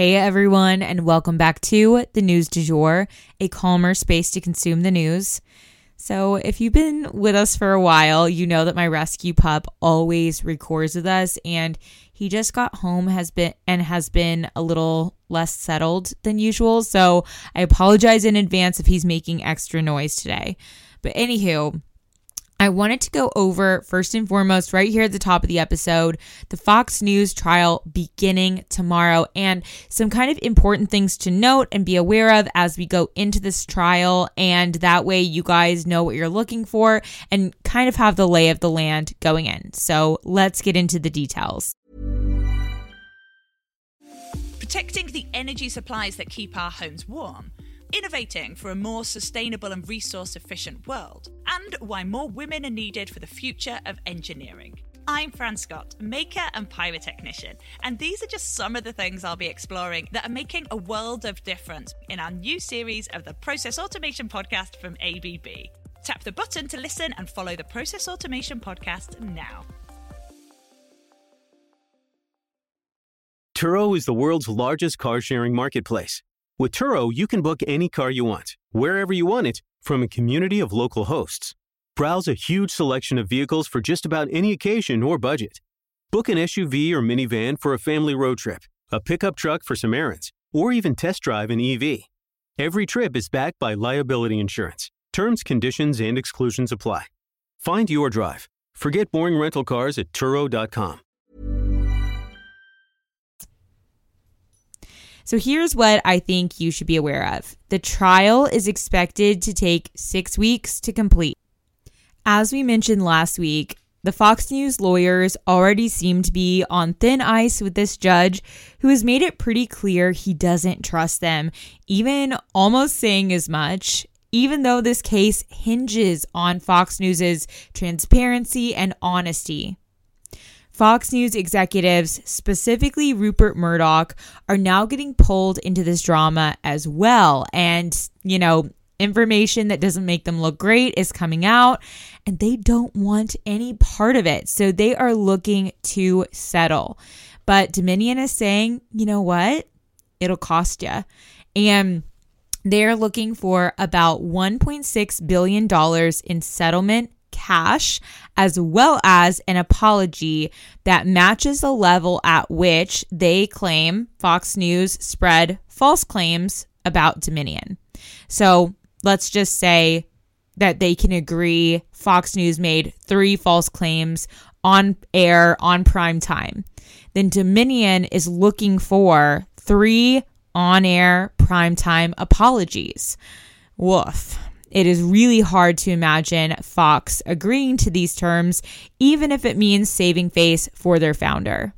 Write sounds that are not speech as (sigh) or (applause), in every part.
Hey everyone, and welcome back to the News du Jour, a calmer space to consume the news. So, if you've been with us for a while, you know that my rescue pup always records with us, and he just got home has been and has been a little less settled than usual. So, I apologize in advance if he's making extra noise today. But anywho, I wanted to go over first and foremost, right here at the top of the episode, the Fox News trial beginning tomorrow and some kind of important things to note and be aware of as we go into this trial. And that way, you guys know what you're looking for and kind of have the lay of the land going in. So let's get into the details. Protecting the energy supplies that keep our homes warm innovating for a more sustainable and resource efficient world, and why more women are needed for the future of engineering. I'm Fran Scott, maker and pyrotechnician, and these are just some of the things I'll be exploring that are making a world of difference in our new series of the Process Automation Podcast from ABB. Tap the button to listen and follow the Process Automation Podcast now. Turo is the world's largest car sharing marketplace with Turo, you can book any car you want, wherever you want it, from a community of local hosts. Browse a huge selection of vehicles for just about any occasion or budget. Book an SUV or minivan for a family road trip, a pickup truck for some errands, or even test drive an EV. Every trip is backed by liability insurance. Terms, conditions, and exclusions apply. Find your drive. Forget boring rental cars at Turo.com. So here's what I think you should be aware of the trial is expected to take six weeks to complete. As we mentioned last week, the Fox News lawyers already seem to be on thin ice with this judge who has made it pretty clear he doesn't trust them, even almost saying as much, even though this case hinges on Fox News's transparency and honesty. Fox News executives, specifically Rupert Murdoch, are now getting pulled into this drama as well. And, you know, information that doesn't make them look great is coming out, and they don't want any part of it. So they are looking to settle. But Dominion is saying, you know what? It'll cost you. And they're looking for about $1.6 billion in settlement cash as well as an apology that matches the level at which they claim Fox News spread false claims about Dominion. So let's just say that they can agree Fox News made three false claims on air on prime time. Then Dominion is looking for three on air primetime apologies. Woof. It is really hard to imagine Fox agreeing to these terms, even if it means saving face for their founder.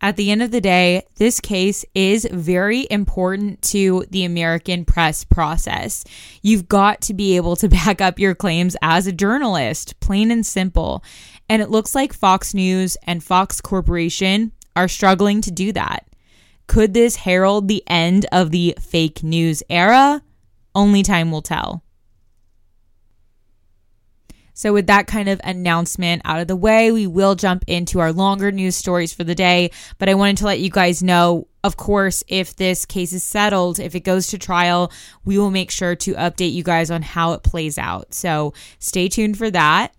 At the end of the day, this case is very important to the American press process. You've got to be able to (laughs) back up your claims as a journalist, plain and simple. And it looks like Fox News and Fox Corporation are struggling to do that. Could this herald the end of the fake news era? Only time will tell. So, with that kind of announcement out of the way, we will jump into our longer news stories for the day. But I wanted to let you guys know, of course, if this case is settled, if it goes to trial, we will make sure to update you guys on how it plays out. So, stay tuned for that.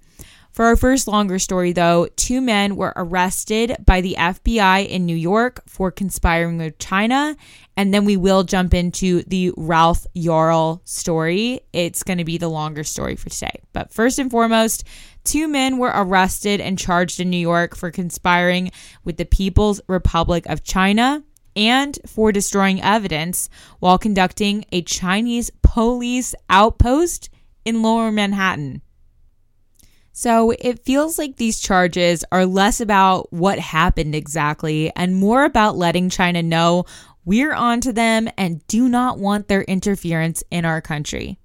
For our first longer story, though, two men were arrested by the FBI in New York for conspiring with China. And then we will jump into the Ralph Yarl story. It's going to be the longer story for today. But first and foremost, two men were arrested and charged in New York for conspiring with the People's Republic of China and for destroying evidence while conducting a Chinese police outpost in lower Manhattan. So it feels like these charges are less about what happened exactly and more about letting China know we're onto them and do not want their interference in our country.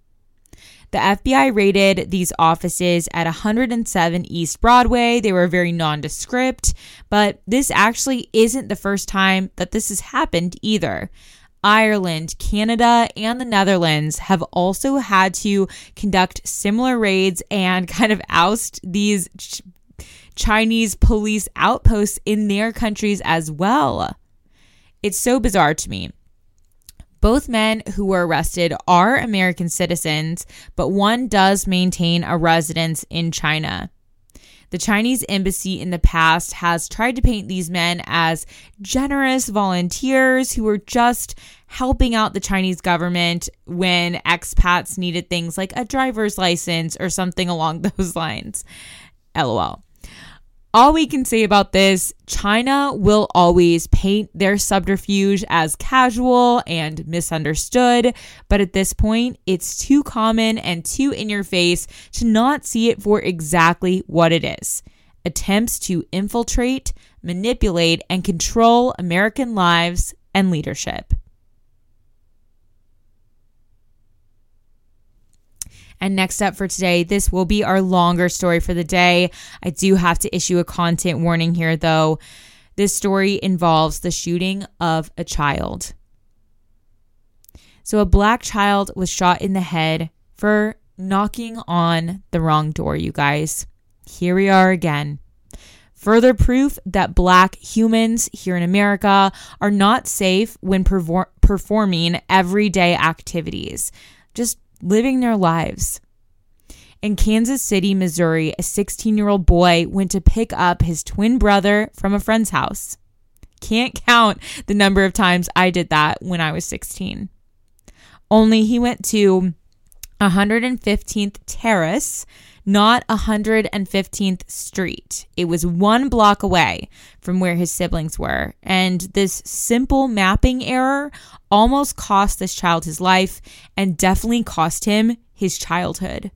The FBI raided these offices at 107 East Broadway. They were very nondescript, but this actually isn't the first time that this has happened either. Ireland, Canada, and the Netherlands have also had to conduct similar raids and (laughs) kind of oust these ch- Chinese police outposts in their countries as well. It's so bizarre to me. Both men who were arrested are American citizens, but one does maintain a residence in China. The Chinese embassy in the past has tried to paint these men as generous volunteers who were just helping out the Chinese government when expats needed things like a driver's license or something along (laughs) those lines. LOL. All we can say about this China will always paint their subterfuge as casual and misunderstood, but at this point, it's too common and too in your face to not see it for exactly what it is attempts to infiltrate, manipulate, and control American lives and leadership. And next up for today, this will be our longer story for the day. I do have to issue a content warning here, though. This story involves the shooting of a child. So, a black child was shot in the head for knocking on the wrong door, you guys. Here we are again. Further proof that black humans here in America are not safe when performing everyday activities. Just living their lives. In Kansas City, Missouri, a 16 year old boy went to pick up his twin brother from a friend's house. Can't count the number of times I did that when I was 16. Only he went to 115th Terrace not 115th Street. It was one block away from where his siblings were. And this simple mapping error almost cost this child his life and definitely cost him his childhood.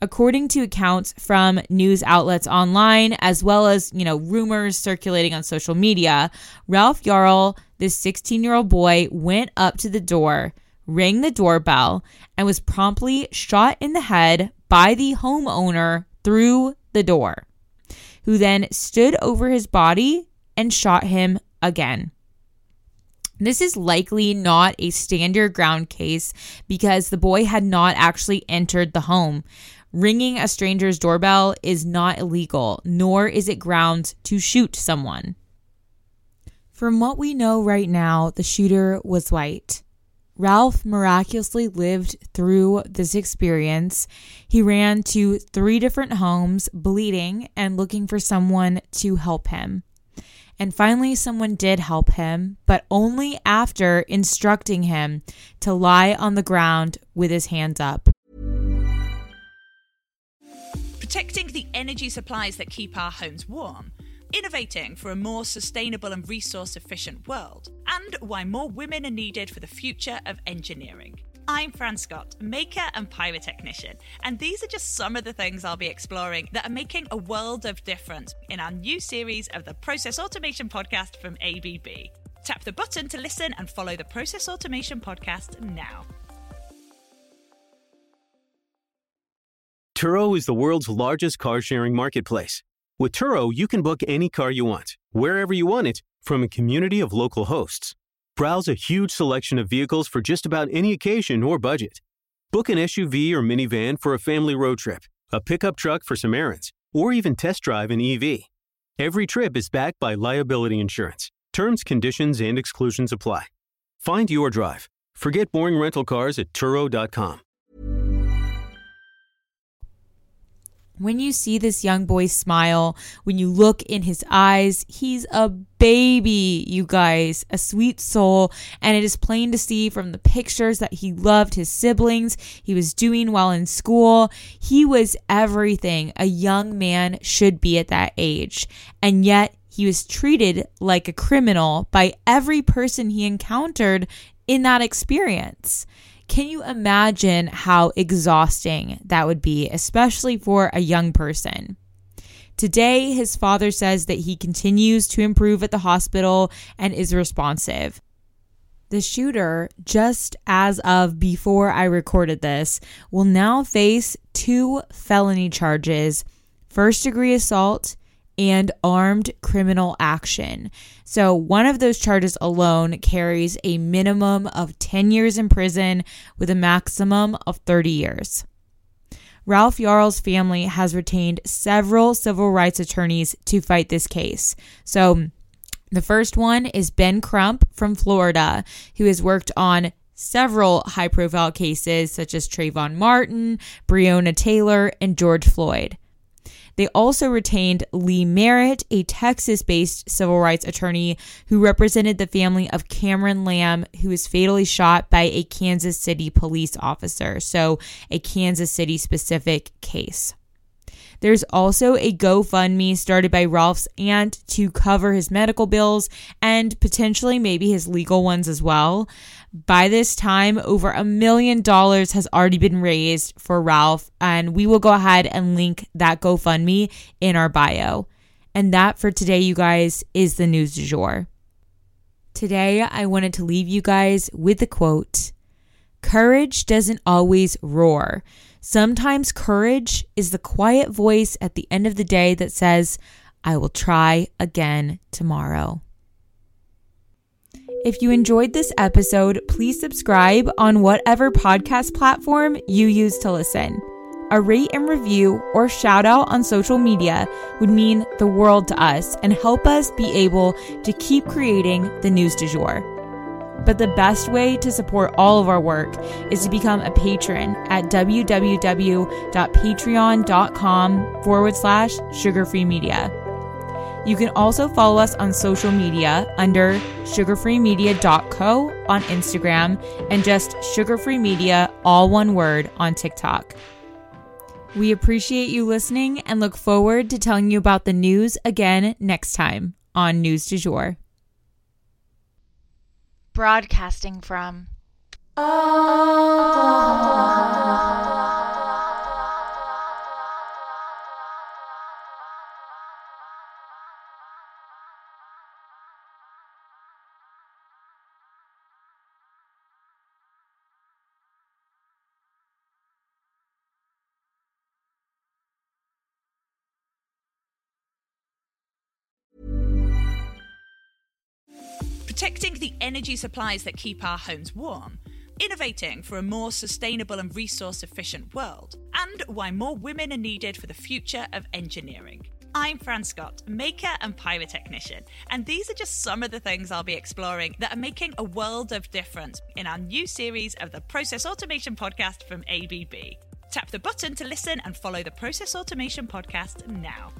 According to accounts from news outlets online, as well as, you know, rumors circulating on social media, Ralph Yarl, this 16 year old boy, went up to the door, rang the doorbell, and was promptly shot in the head by the homeowner through the door, who then stood over his body and shot him again. This is likely not a stand your ground case because the boy had not actually entered the home. Ringing a stranger's doorbell is not illegal, nor is it grounds to shoot someone. From what we know right now, the shooter was white. Ralph miraculously lived through this experience. He ran to three different homes, bleeding and looking for someone to help him. And finally, someone did help him, but only after instructing him to lie on the ground with his hands up. Protecting the energy supplies that keep our homes warm innovating for a more sustainable and resource efficient world, and why more women are needed for the future of engineering. I'm Fran Scott, maker and pyrotechnician, and these are just some of the things I'll be exploring that are making a world of difference in our new series of the Process Automation Podcast from ABB. Tap the button to listen and follow the Process Automation Podcast now. Turo is the world's largest car sharing marketplace with Turo, you can book any car you want, wherever you want it, from a community of local hosts. Browse a huge selection of vehicles for just about any occasion or budget. Book an SUV or minivan for a family road trip, a pickup truck for some errands, or even test drive an EV. Every trip is backed by liability insurance. Terms, conditions, and exclusions apply. Find your drive. Forget boring rental cars at Turo.com. When you see this young boy smile, when you look in his eyes, he's a baby, you guys, a sweet soul. And it is plain to see from the pictures that he loved his siblings, he was doing well in school. He was everything a young man should be at that age. And yet, he was treated like a criminal by every person he encountered in that experience. Can you imagine how exhausting that would be, especially for a young person? Today, his father says that he continues to improve at the hospital and is responsive. The shooter, just as of before I recorded this, will now face two felony charges first degree assault and armed criminal action. So, one of those charges alone carries a minimum of 10 years in prison with a maximum of 30 years. Ralph Yarl's family has retained several civil rights attorneys to fight this case. So, the first one is Ben Crump from Florida, who has worked on several high profile cases such as Trayvon Martin, Breonna Taylor, and George Floyd. They also retained Lee Merritt, a Texas based civil rights attorney who represented the family of Cameron Lamb, who was fatally shot by a Kansas City police officer. So, a Kansas City specific case. There's also a GoFundMe started by Ralph's aunt to cover his medical bills and potentially maybe his legal ones as well. By this time, over a million dollars has already been raised for Ralph, and we will go ahead and link that GoFundMe in our bio. And that for today, you guys, is the news du jour. Today, I wanted to leave you guys with the quote Courage doesn't always roar. Sometimes courage is the quiet voice at the end of the day that says, I will try again tomorrow. If you enjoyed this episode, please subscribe on whatever podcast platform you use to listen. A rate and review or shout out on social media would mean the world to us and help us be able to keep creating the news du jour. But the best way to support all of our work is to become a patron at www.patreon.com forward slash sugarfree media. You can also follow us on social media under sugarfreemedia.co on Instagram and just sugarfree media, all one word, on TikTok. We appreciate you listening and look forward to telling you about the news again next time on News du Jour. Broadcasting from Oklahoma. Protecting the energy supplies that keep our homes warm, innovating for a more sustainable and resource efficient world, and why more women are needed for the future of engineering. I'm Fran Scott, maker and pyrotechnician, and these are just some of the things I'll be exploring that are making a world of difference in our new series of the Process Automation Podcast from ABB. Tap the button to listen and follow the Process Automation Podcast now.